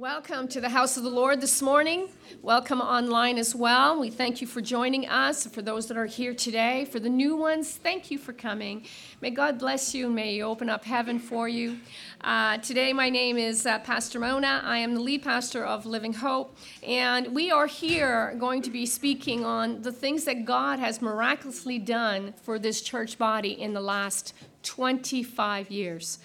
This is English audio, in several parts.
Welcome to the house of the Lord this morning. Welcome online as well. We thank you for joining us. For those that are here today, for the new ones, thank you for coming. May God bless you and may He open up heaven for you. Uh, today, my name is uh, Pastor Mona. I am the lead pastor of Living Hope, and we are here going to be speaking on the things that God has miraculously done for this church body in the last 25 years.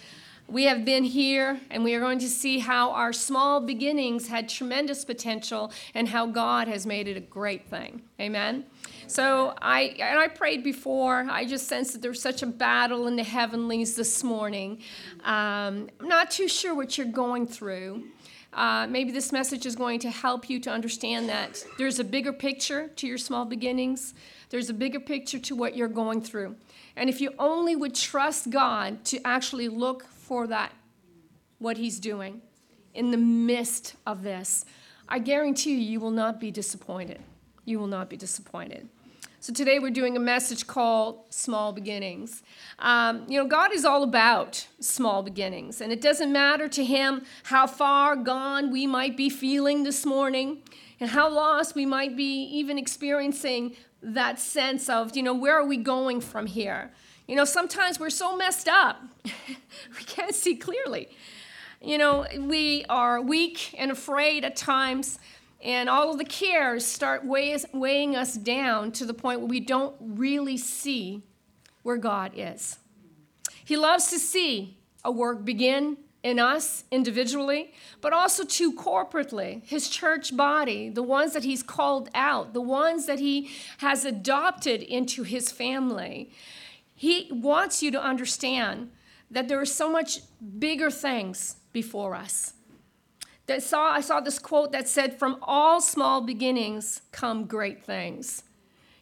We have been here and we are going to see how our small beginnings had tremendous potential and how God has made it a great thing. Amen. So I and I prayed before. I just sensed that there's such a battle in the heavenlies this morning. Um, I'm not too sure what you're going through. Uh, maybe this message is going to help you to understand that there's a bigger picture to your small beginnings. There's a bigger picture to what you're going through. And if you only would trust God to actually look for that, what He's doing in the midst of this, I guarantee you, you will not be disappointed. You will not be disappointed. So today we're doing a message called Small Beginnings. Um, you know, God is all about small beginnings, and it doesn't matter to Him how far gone we might be feeling this morning and how lost we might be even experiencing that sense of, you know, where are we going from here? You know, sometimes we're so messed up, we can't see clearly. You know, we are weak and afraid at times, and all of the cares start weighing us down to the point where we don't really see where God is. He loves to see a work begin in us individually, but also too corporately, his church body, the ones that he's called out, the ones that he has adopted into his family. He wants you to understand that there are so much bigger things before us. That saw, I saw this quote that said, From all small beginnings come great things.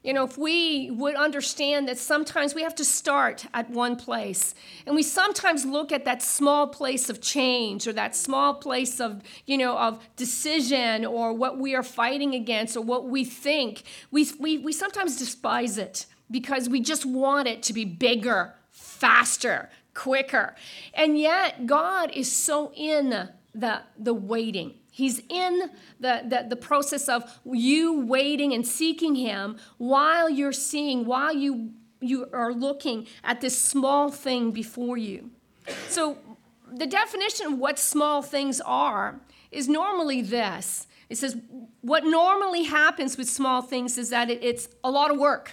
You know, if we would understand that sometimes we have to start at one place, and we sometimes look at that small place of change or that small place of, you know, of decision or what we are fighting against or what we think, we, we, we sometimes despise it because we just want it to be bigger, faster, quicker. And yet, God is so in the, the waiting. He's in the, the, the process of you waiting and seeking Him while you're seeing, while you, you are looking at this small thing before you. So, the definition of what small things are is normally this it says, what normally happens with small things is that it, it's a lot of work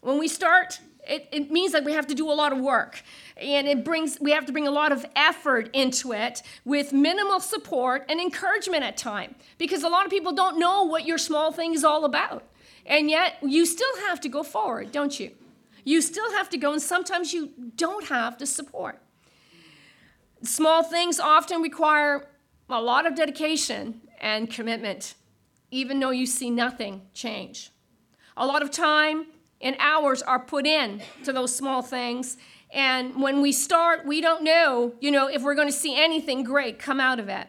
when we start, it, it means that we have to do a lot of work. And it brings, we have to bring a lot of effort into it with minimal support and encouragement at time. Because a lot of people don't know what your small thing is all about. And yet you still have to go forward, don't you? You still have to go, and sometimes you don't have the support. Small things often require a lot of dedication and commitment, even though you see nothing change. A lot of time, and hours are put in to those small things. And when we start, we don't know, you know, if we're going to see anything great come out of it.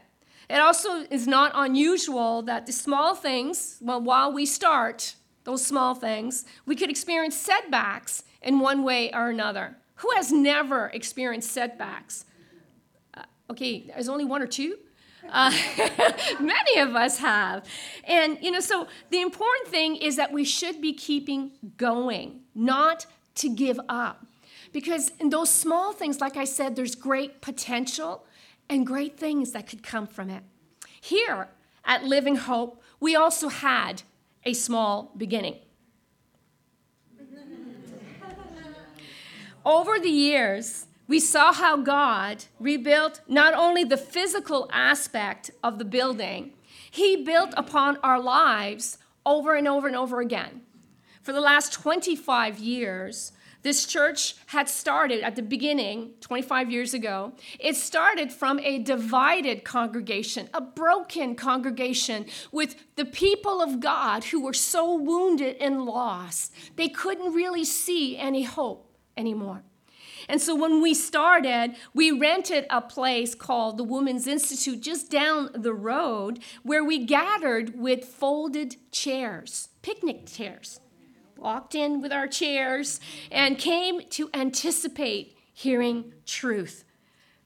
It also is not unusual that the small things, well, while we start those small things, we could experience setbacks in one way or another. Who has never experienced setbacks? Uh, okay, there's only one or two. Uh, many of us have. And, you know, so the important thing is that we should be keeping going, not to give up. Because in those small things, like I said, there's great potential and great things that could come from it. Here at Living Hope, we also had a small beginning. Over the years, we saw how God rebuilt not only the physical aspect of the building, He built upon our lives over and over and over again. For the last 25 years, this church had started at the beginning, 25 years ago. It started from a divided congregation, a broken congregation with the people of God who were so wounded and lost, they couldn't really see any hope anymore. And so when we started, we rented a place called the Women's Institute just down the road where we gathered with folded chairs, picnic chairs. Walked in with our chairs and came to anticipate hearing truth.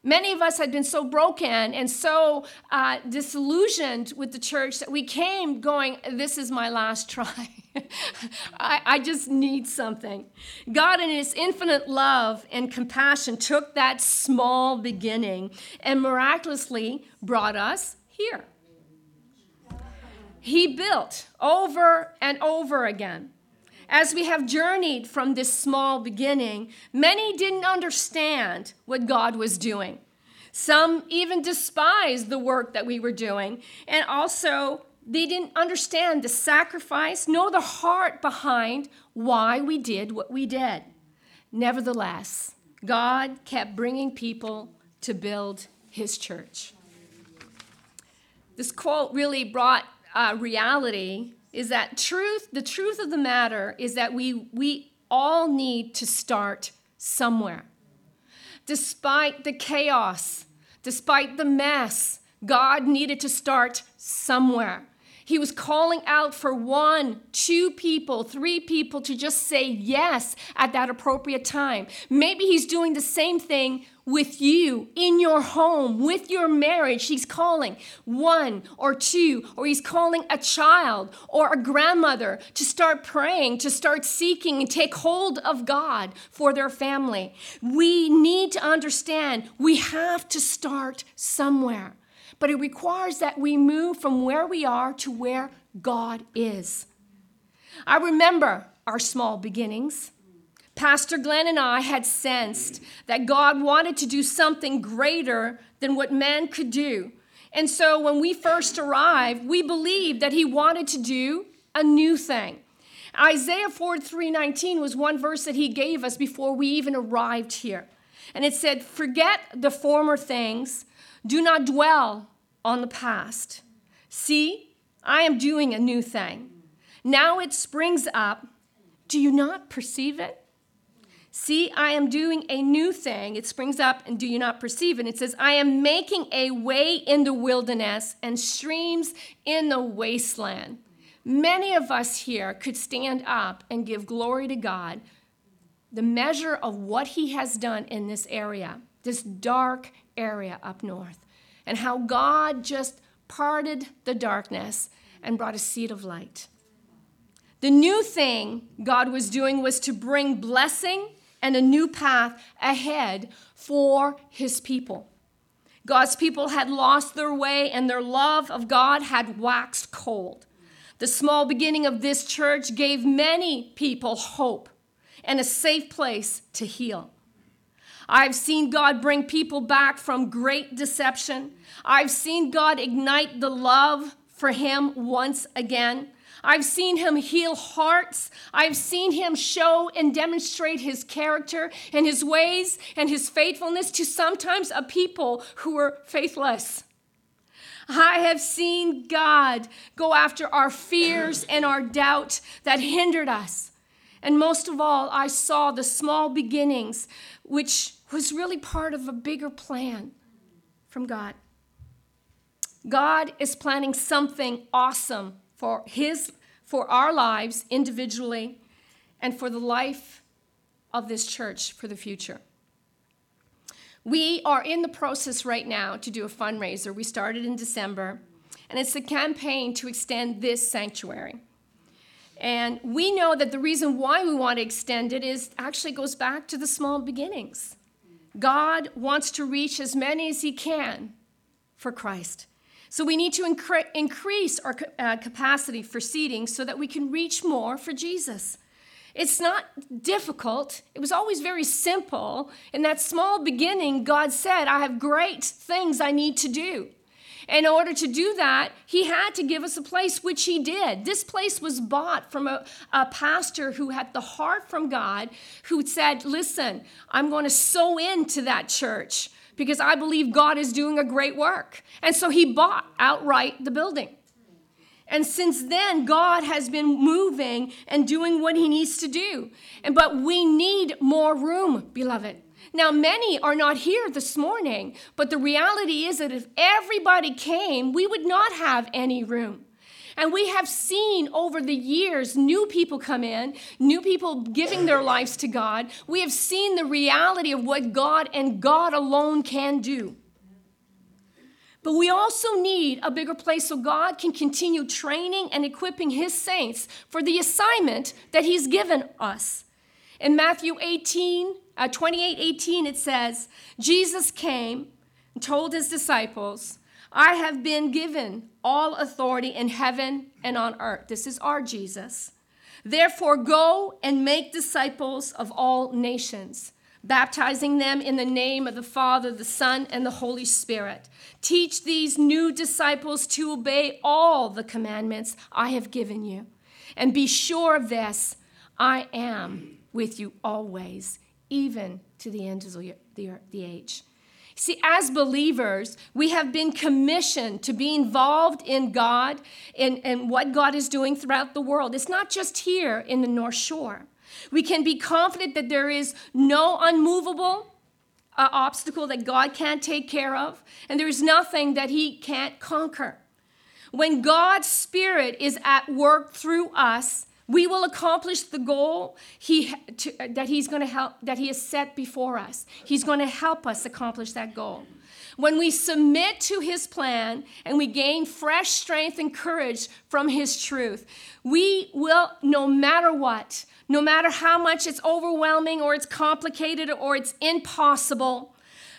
Many of us had been so broken and so uh, disillusioned with the church that we came going, This is my last try. I, I just need something. God, in His infinite love and compassion, took that small beginning and miraculously brought us here. He built over and over again. As we have journeyed from this small beginning, many didn't understand what God was doing. Some even despised the work that we were doing, and also they didn't understand the sacrifice nor the heart behind why we did what we did. Nevertheless, God kept bringing people to build his church. This quote really brought uh, reality is that truth, the truth of the matter is that we, we all need to start somewhere. Despite the chaos, despite the mess, God needed to start somewhere. He was calling out for one, two people, three people to just say yes at that appropriate time. Maybe He's doing the same thing with you in your home, with your marriage. He's calling one or two, or He's calling a child or a grandmother to start praying, to start seeking and take hold of God for their family. We need to understand we have to start somewhere but it requires that we move from where we are to where God is. I remember our small beginnings. Pastor Glenn and I had sensed that God wanted to do something greater than what man could do. And so when we first arrived, we believed that he wanted to do a new thing. Isaiah 43:19 was one verse that he gave us before we even arrived here. And it said, "Forget the former things, do not dwell on the past. See, I am doing a new thing. Now it springs up. Do you not perceive it? See, I am doing a new thing. It springs up, and do you not perceive it? It says, I am making a way in the wilderness and streams in the wasteland. Many of us here could stand up and give glory to God, the measure of what He has done in this area, this dark area up north and how God just parted the darkness and brought a seed of light. The new thing God was doing was to bring blessing and a new path ahead for his people. God's people had lost their way and their love of God had waxed cold. The small beginning of this church gave many people hope and a safe place to heal. I've seen God bring people back from great deception. I've seen God ignite the love for Him once again. I've seen Him heal hearts. I've seen Him show and demonstrate His character and His ways and His faithfulness to sometimes a people who were faithless. I have seen God go after our fears and our doubt that hindered us. And most of all, I saw the small beginnings, which was really part of a bigger plan from God. God is planning something awesome for his for our lives individually and for the life of this church for the future. We are in the process right now to do a fundraiser. We started in December, and it's a campaign to extend this sanctuary. And we know that the reason why we want to extend it is actually goes back to the small beginnings. God wants to reach as many as He can for Christ. So we need to incre- increase our uh, capacity for seating so that we can reach more for Jesus. It's not difficult. It was always very simple. In that small beginning, God said, I have great things I need to do. In order to do that, he had to give us a place, which he did. This place was bought from a, a pastor who had the heart from God, who said, Listen, I'm going to sow into that church because I believe God is doing a great work. And so he bought outright the building. And since then, God has been moving and doing what he needs to do. And but we need more room, beloved. Now, many are not here this morning, but the reality is that if everybody came, we would not have any room. And we have seen over the years new people come in, new people giving their lives to God. We have seen the reality of what God and God alone can do. But we also need a bigger place so God can continue training and equipping His saints for the assignment that He's given us. In Matthew 18, uh, 28 18, it says, Jesus came and told His disciples, I have been given all authority in heaven and on earth. This is our Jesus. Therefore, go and make disciples of all nations, baptizing them in the name of the Father, the Son, and the Holy Spirit. Teach these new disciples to obey all the commandments I have given you. And be sure of this I am with you always, even to the end of the, the age. See, as believers, we have been commissioned to be involved in God and, and what God is doing throughout the world. It's not just here in the North Shore. We can be confident that there is no unmovable uh, obstacle that God can't take care of, and there is nothing that He can't conquer. When God's Spirit is at work through us, we will accomplish the goal he, to, that he's to help that he has set before us. He's going to help us accomplish that goal. When we submit to his plan and we gain fresh strength and courage from his truth, we will, no matter what, no matter how much it's overwhelming or it's complicated or it's impossible,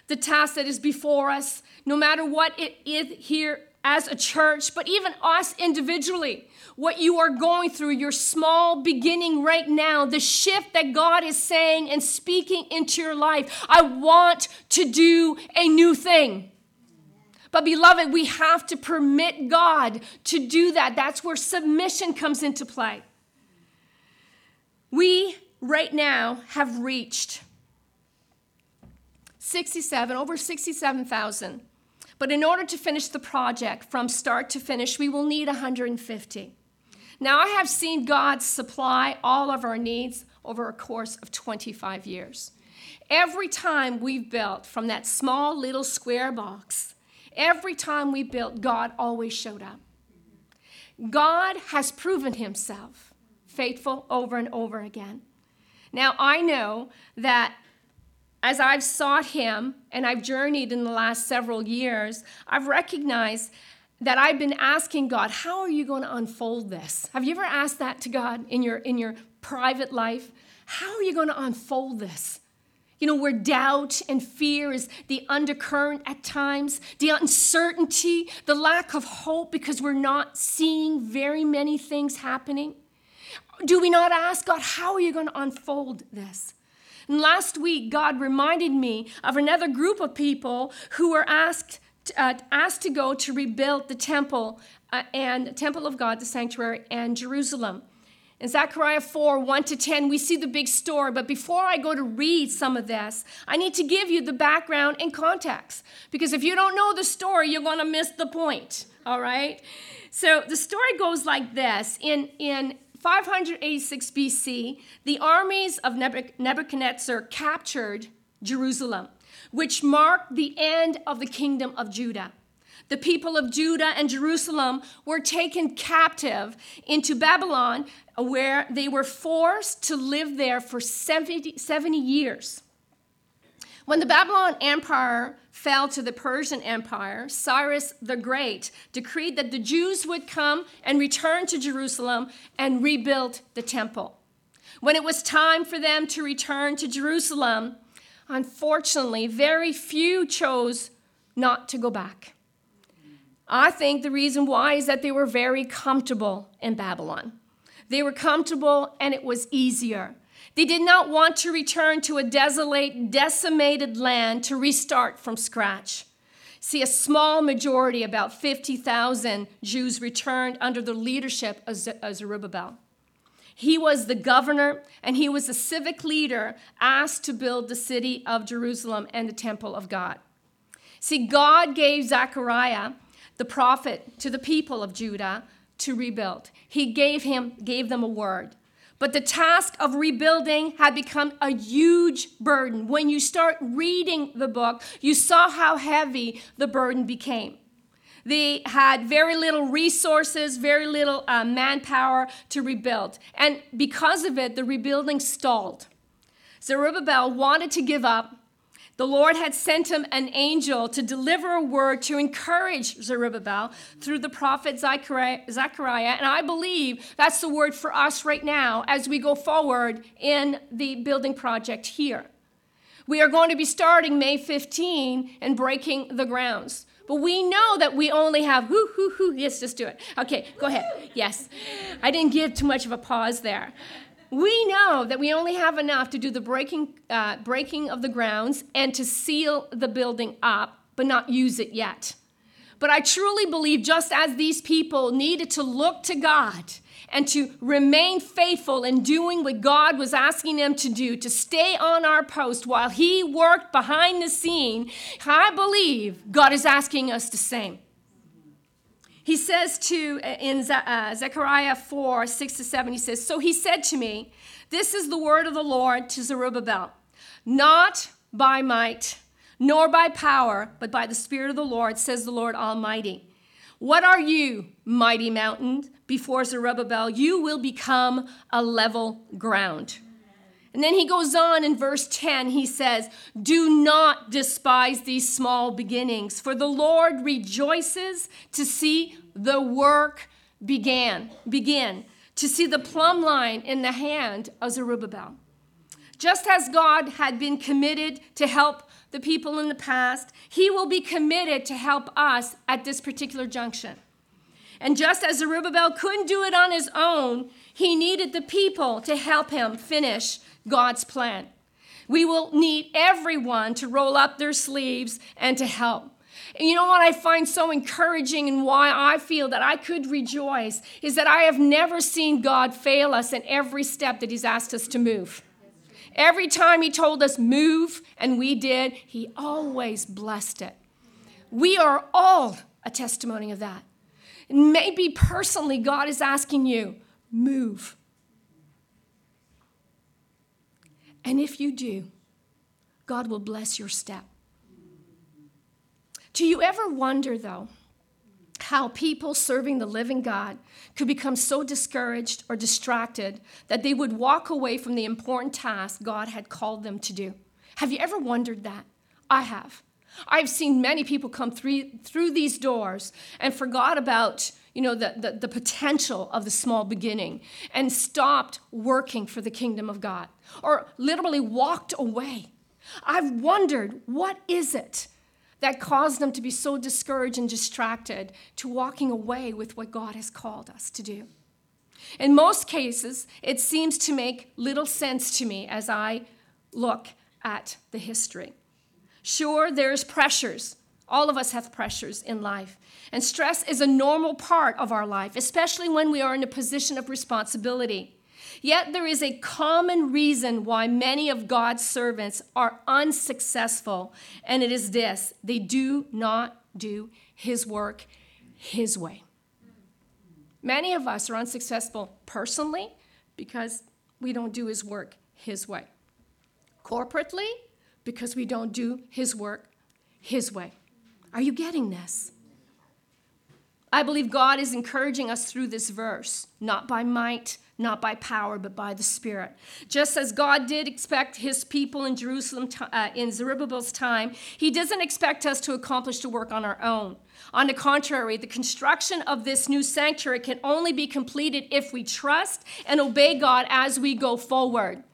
the task that is before us, no matter what it is here as a church, but even us individually, what you are going through, your small beginning right now, the shift that God is saying and speaking into your life. I want to do a new thing. But, beloved, we have to permit God to do that. That's where submission comes into play. We, right now, have reached 67, over 67,000. But in order to finish the project from start to finish, we will need 150. Now, I have seen God supply all of our needs over a course of 25 years. Every time we've built from that small little square box, every time we built, God always showed up. God has proven himself faithful over and over again. Now, I know that as I've sought him and I've journeyed in the last several years, I've recognized that I've been asking God, how are you going to unfold this? Have you ever asked that to God in your in your private life? How are you going to unfold this? You know, where doubt and fear is the undercurrent at times, the uncertainty, the lack of hope because we're not seeing very many things happening. Do we not ask God, how are you going to unfold this? And last week, God reminded me of another group of people who were asked uh, asked to go to rebuild the temple uh, and temple of God, the sanctuary, and Jerusalem. In Zechariah 4 1 to 10, we see the big story. But before I go to read some of this, I need to give you the background and context. Because if you don't know the story, you're going to miss the point. All right? So the story goes like this In, in 586 BC, the armies of Nebuchadnezzar captured Jerusalem which marked the end of the kingdom of Judah. The people of Judah and Jerusalem were taken captive into Babylon, where they were forced to live there for 70, 70 years. When the Babylon Empire fell to the Persian Empire, Cyrus the Great decreed that the Jews would come and return to Jerusalem and rebuild the temple. When it was time for them to return to Jerusalem, Unfortunately, very few chose not to go back. I think the reason why is that they were very comfortable in Babylon. They were comfortable and it was easier. They did not want to return to a desolate, decimated land to restart from scratch. See, a small majority, about 50,000 Jews, returned under the leadership of Zerubbabel. He was the governor and he was a civic leader asked to build the city of Jerusalem and the temple of God. See, God gave Zechariah, the prophet, to the people of Judah to rebuild. He gave him gave them a word. But the task of rebuilding had become a huge burden. When you start reading the book, you saw how heavy the burden became. They had very little resources, very little uh, manpower to rebuild. And because of it, the rebuilding stalled. Zerubbabel wanted to give up. The Lord had sent him an angel to deliver a word to encourage Zerubbabel through the prophet Zechariah, And I believe that's the word for us right now as we go forward in the building project here. We are going to be starting May 15 and breaking the grounds. But we know that we only have whoo, whoo, whoo. Yes, just do it. Okay, go ahead. Yes. I didn't give too much of a pause there. We know that we only have enough to do the breaking, uh, breaking of the grounds and to seal the building up, but not use it yet. But I truly believe, just as these people needed to look to God and to remain faithful in doing what God was asking them to do, to stay on our post while He worked behind the scene, I believe God is asking us the same. He says to, uh, in uh, Zechariah 4 6 to 7, he says, So he said to me, This is the word of the Lord to Zerubbabel, not by might, nor by power, but by the Spirit of the Lord, says the Lord Almighty. What are you, mighty mountain, before Zerubbabel? You will become a level ground. And then he goes on in verse 10, he says, Do not despise these small beginnings, for the Lord rejoices to see the work began, begin, to see the plumb line in the hand of Zerubbabel. Just as God had been committed to help the people in the past, he will be committed to help us at this particular junction. And just as Zerubbabel couldn't do it on his own, he needed the people to help him finish God's plan. We will need everyone to roll up their sleeves and to help. And you know what I find so encouraging and why I feel that I could rejoice is that I have never seen God fail us in every step that He's asked us to move. Every time He told us move and we did, He always blessed it. We are all a testimony of that. Maybe personally, God is asking you, move. And if you do, God will bless your step. Do you ever wonder, though, how people serving the living God could become so discouraged or distracted that they would walk away from the important task God had called them to do? Have you ever wondered that? I have. I've seen many people come through, through these doors and forgot about you know, the, the, the potential of the small beginning and stopped working for the kingdom of God or literally walked away. I've wondered, what is it that caused them to be so discouraged and distracted to walking away with what God has called us to do? In most cases, it seems to make little sense to me as I look at the history. Sure, there's pressures all of us have pressures in life. And stress is a normal part of our life, especially when we are in a position of responsibility. Yet there is a common reason why many of God's servants are unsuccessful, and it is this they do not do His work His way. Many of us are unsuccessful personally because we don't do His work His way, corporately, because we don't do His work His way. Are you getting this? I believe God is encouraging us through this verse, not by might, not by power, but by the Spirit. Just as God did expect his people in Jerusalem uh, in Zerubbabel's time, he doesn't expect us to accomplish the work on our own. On the contrary, the construction of this new sanctuary can only be completed if we trust and obey God as we go forward.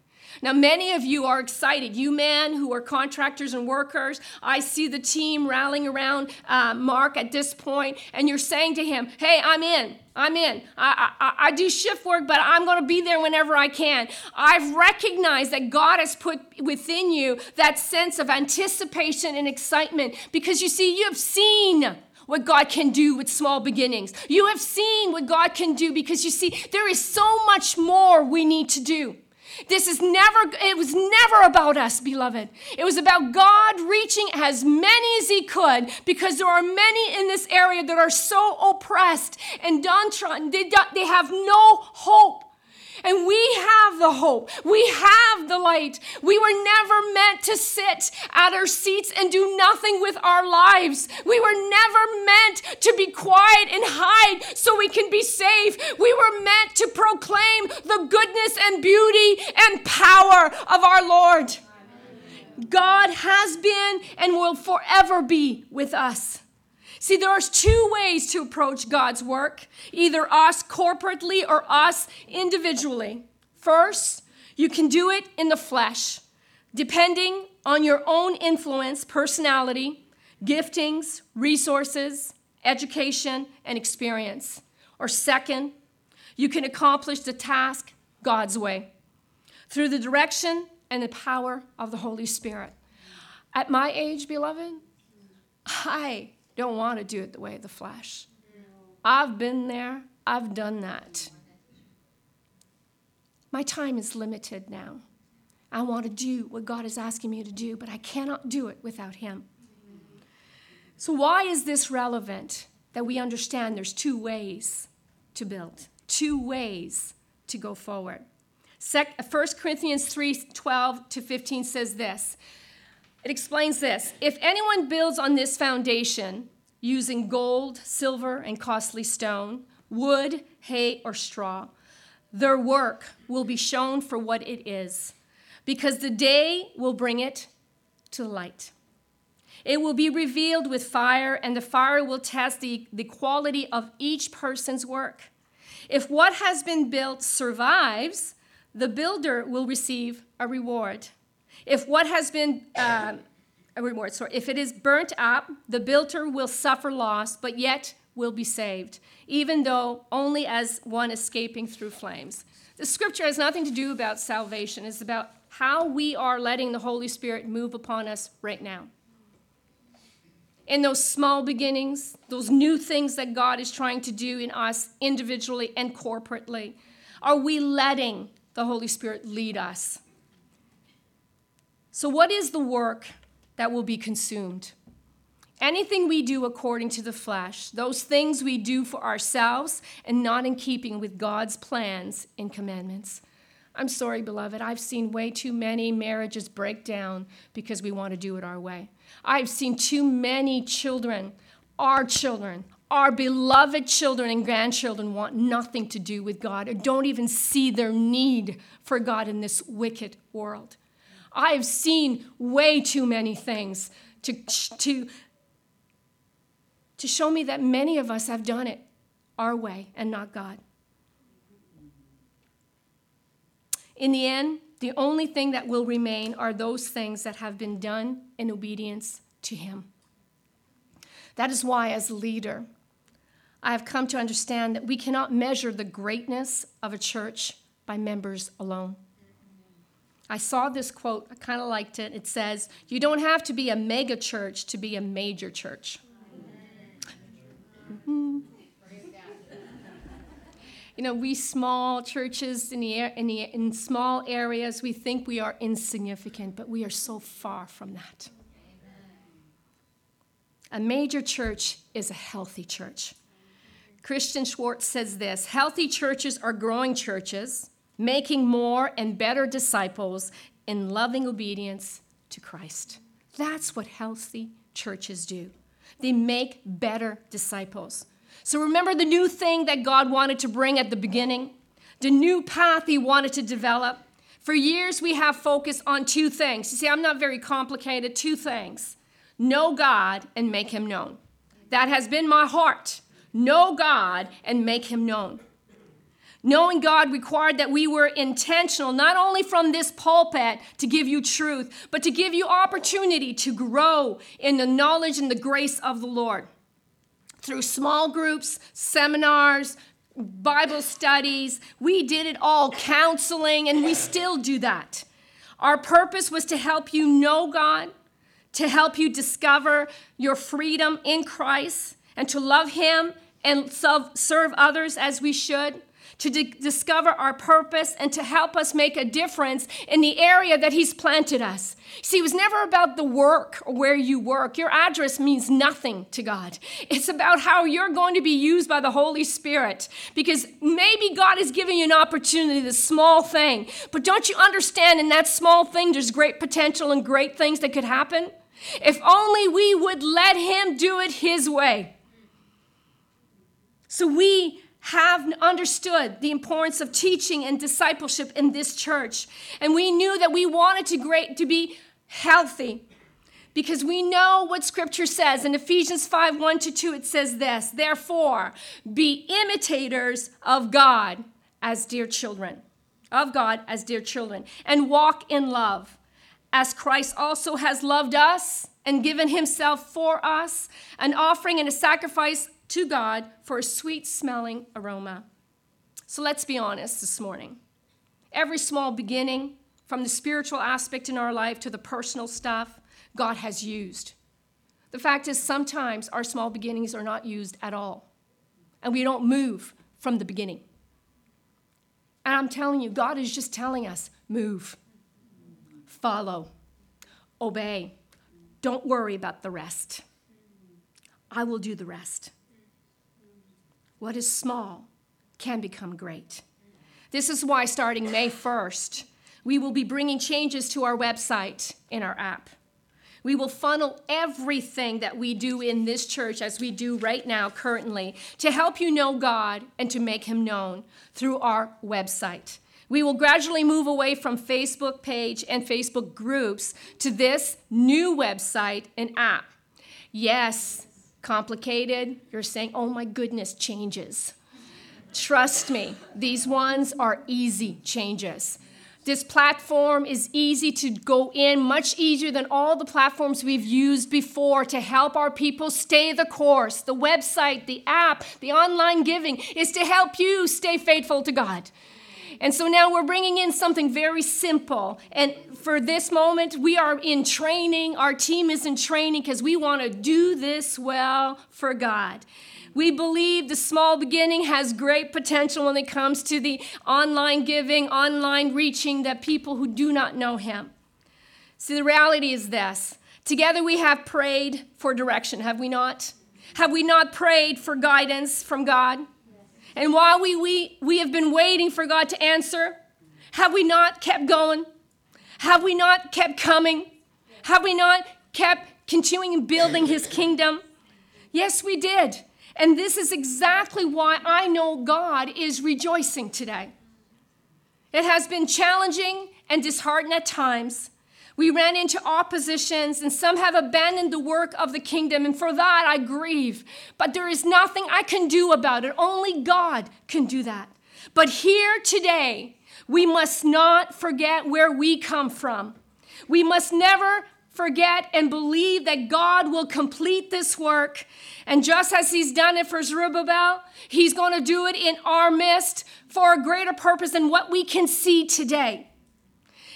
Now, many of you are excited. You men who are contractors and workers, I see the team rallying around uh, Mark at this point, and you're saying to him, Hey, I'm in. I'm in. I, I, I do shift work, but I'm going to be there whenever I can. I've recognized that God has put within you that sense of anticipation and excitement because you see, you have seen what God can do with small beginnings. You have seen what God can do because you see, there is so much more we need to do. This is never, it was never about us, beloved. It was about God reaching as many as He could because there are many in this area that are so oppressed and downtrodden. They, they have no hope. And we have the hope. We have the light. We were never meant to sit at our seats and do nothing with our lives. We were never meant to be quiet and hide so we can be safe. We were meant to proclaim the goodness and beauty and power of our Lord. God has been and will forever be with us. See, there's two ways to approach God's work either us corporately or us individually. First, you can do it in the flesh, depending on your own influence, personality, giftings, resources, education, and experience. Or second, you can accomplish the task God's way through the direction and the power of the Holy Spirit. At my age, beloved, I don't want to do it the way of the flesh. I've been there, I've done that. My time is limited now. I want to do what God is asking me to do, but I cannot do it without Him. So, why is this relevant that we understand there's two ways to build, two ways to go forward? 1 Corinthians 3 12 to 15 says this it explains this If anyone builds on this foundation using gold, silver, and costly stone, wood, hay, or straw, their work will be shown for what it is, because the day will bring it to light. It will be revealed with fire, and the fire will test the, the quality of each person's work. If what has been built survives, the builder will receive a reward. If what has been uh, a reward, sorry, if it is burnt up, the builder will suffer loss, but yet will be saved, even though only as one escaping through flames. The scripture has nothing to do about salvation. It's about how we are letting the Holy Spirit move upon us right now. In those small beginnings, those new things that God is trying to do in us individually and corporately, are we letting the Holy Spirit lead us? So, what is the work that will be consumed? Anything we do according to the flesh, those things we do for ourselves and not in keeping with God's plans and commandments. I'm sorry, beloved, I've seen way too many marriages break down because we want to do it our way. I've seen too many children, our children, our beloved children and grandchildren want nothing to do with God or don't even see their need for God in this wicked world. I've seen way too many things to, to, to show me that many of us have done it our way and not God. In the end, the only thing that will remain are those things that have been done in obedience to Him. That is why, as a leader, I have come to understand that we cannot measure the greatness of a church by members alone. I saw this quote, I kind of liked it. It says, You don't have to be a mega church to be a major church. Mm-hmm. You know, we small churches in, the, in, the, in small areas, we think we are insignificant, but we are so far from that. A major church is a healthy church. Christian Schwarz says this healthy churches are growing churches making more and better disciples in loving obedience to Christ. That's what healthy churches do. They make better disciples. So remember the new thing that God wanted to bring at the beginning? The new path He wanted to develop? For years, we have focused on two things. You see, I'm not very complicated. Two things know God and make Him known. That has been my heart. Know God and make Him known. Knowing God required that we were intentional, not only from this pulpit to give you truth, but to give you opportunity to grow in the knowledge and the grace of the Lord. Through small groups, seminars, Bible studies, we did it all, counseling, and we still do that. Our purpose was to help you know God, to help you discover your freedom in Christ, and to love Him and serve others as we should to di- discover our purpose and to help us make a difference in the area that He's planted us. See, it was never about the work or where you work. Your address means nothing to God. It's about how you're going to be used by the Holy Spirit because maybe God is giving you an opportunity, this small thing. But don't you understand in that small thing, there's great potential and great things that could happen? If only we would let Him do it His way. So we have understood the importance of teaching and discipleship in this church. And we knew that we wanted to great to be healthy because we know what scripture says in Ephesians 5 1 to 2. It says this Therefore, be imitators of God as dear children, of God as dear children, and walk in love, as Christ also has loved us and given himself for us, an offering and a sacrifice to God for a sweet smelling aroma. So let's be honest this morning. Every small beginning, from the spiritual aspect in our life to the personal stuff, God has used. The fact is, sometimes our small beginnings are not used at all, and we don't move from the beginning. And I'm telling you, God is just telling us move, follow, obey. Don't worry about the rest. I will do the rest. What is small can become great. This is why, starting May 1st, we will be bringing changes to our website in our app. We will funnel everything that we do in this church as we do right now, currently, to help you know God and to make Him known through our website. We will gradually move away from Facebook page and Facebook groups to this new website and app. Yes, complicated, you're saying, oh my goodness, changes. Trust me, these ones are easy changes. This platform is easy to go in, much easier than all the platforms we've used before to help our people stay the course. The website, the app, the online giving is to help you stay faithful to God. And so now we're bringing in something very simple. And for this moment, we are in training. Our team is in training because we want to do this well for God. We believe the small beginning has great potential when it comes to the online giving, online reaching that people who do not know Him. See, the reality is this together we have prayed for direction, have we not? Have we not prayed for guidance from God? And while we, we, we have been waiting for God to answer, have we not kept going? Have we not kept coming? Have we not kept continuing and building his kingdom? Yes, we did. And this is exactly why I know God is rejoicing today. It has been challenging and disheartening at times, we ran into oppositions, and some have abandoned the work of the kingdom, and for that I grieve. But there is nothing I can do about it. Only God can do that. But here today, we must not forget where we come from. We must never forget and believe that God will complete this work. And just as He's done it for Zerubbabel, He's going to do it in our midst for a greater purpose than what we can see today.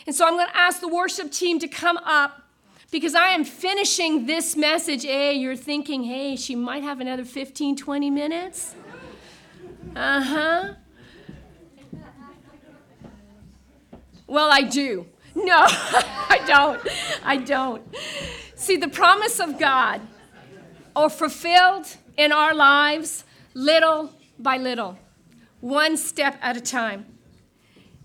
And so I'm going to ask the worship team to come up because I am finishing this message. Hey, you're thinking, hey, she might have another 15, 20 minutes. Uh huh. Well, I do. No, I don't. I don't. See, the promise of God are fulfilled in our lives little by little, one step at a time.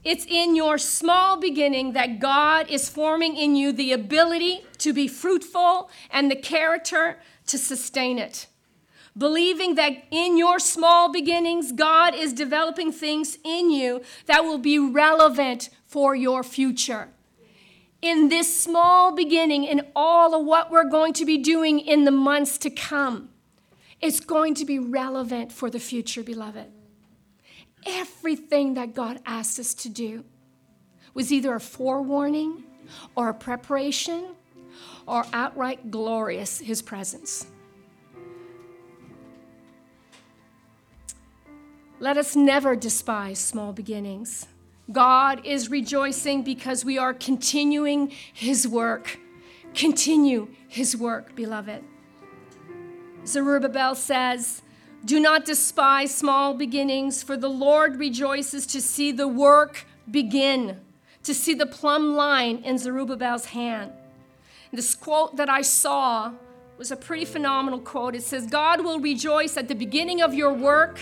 It's in your small beginning that God is forming in you the ability to be fruitful and the character to sustain it. Believing that in your small beginnings, God is developing things in you that will be relevant for your future. In this small beginning, in all of what we're going to be doing in the months to come, it's going to be relevant for the future, beloved. Everything that God asked us to do was either a forewarning or a preparation or outright glorious, His presence. Let us never despise small beginnings. God is rejoicing because we are continuing His work. Continue His work, beloved. Zerubbabel says, Do not despise small beginnings, for the Lord rejoices to see the work begin, to see the plumb line in Zerubbabel's hand. This quote that I saw was a pretty phenomenal quote. It says, God will rejoice at the beginning of your work,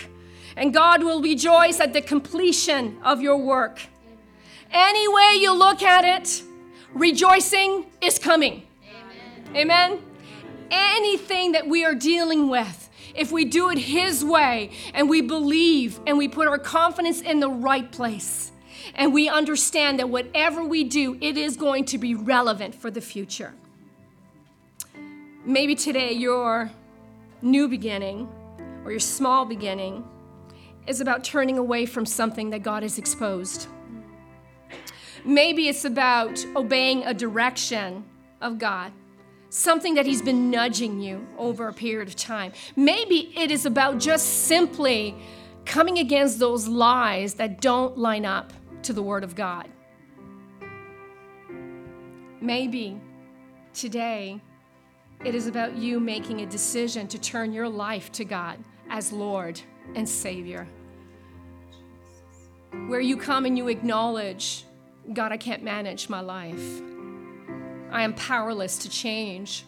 and God will rejoice at the completion of your work. Any way you look at it, rejoicing is coming. Amen. Amen. Anything that we are dealing with, if we do it His way and we believe and we put our confidence in the right place and we understand that whatever we do, it is going to be relevant for the future. Maybe today your new beginning or your small beginning is about turning away from something that God has exposed. Maybe it's about obeying a direction of God, something that He's been nudging you over a period of time. Maybe it is about just simply coming against those lies that don't line up to the Word of God. Maybe today it is about you making a decision to turn your life to God as Lord and Savior. Where you come and you acknowledge, God, I can't manage my life. I am powerless to change.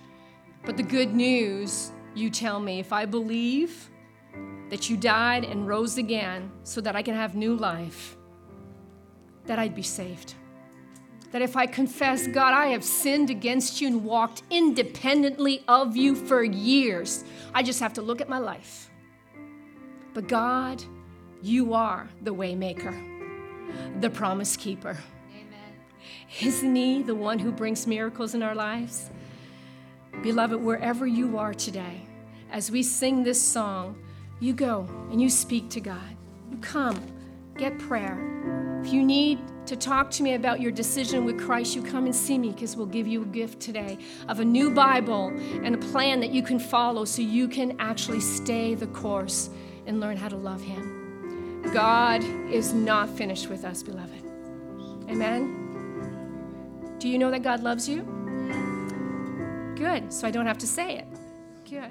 But the good news, you tell me, if I believe that you died and rose again so that I can have new life, that I'd be saved. That if I confess, God, I have sinned against you and walked independently of you for years, I just have to look at my life. But God, you are the waymaker, the promise keeper. Isn't He the one who brings miracles in our lives? Beloved, wherever you are today, as we sing this song, you go and you speak to God. You come, get prayer. If you need to talk to me about your decision with Christ, you come and see me because we'll give you a gift today of a new Bible and a plan that you can follow so you can actually stay the course and learn how to love Him. God is not finished with us, beloved. Amen. Do you know that God loves you? Good, so I don't have to say it. Good.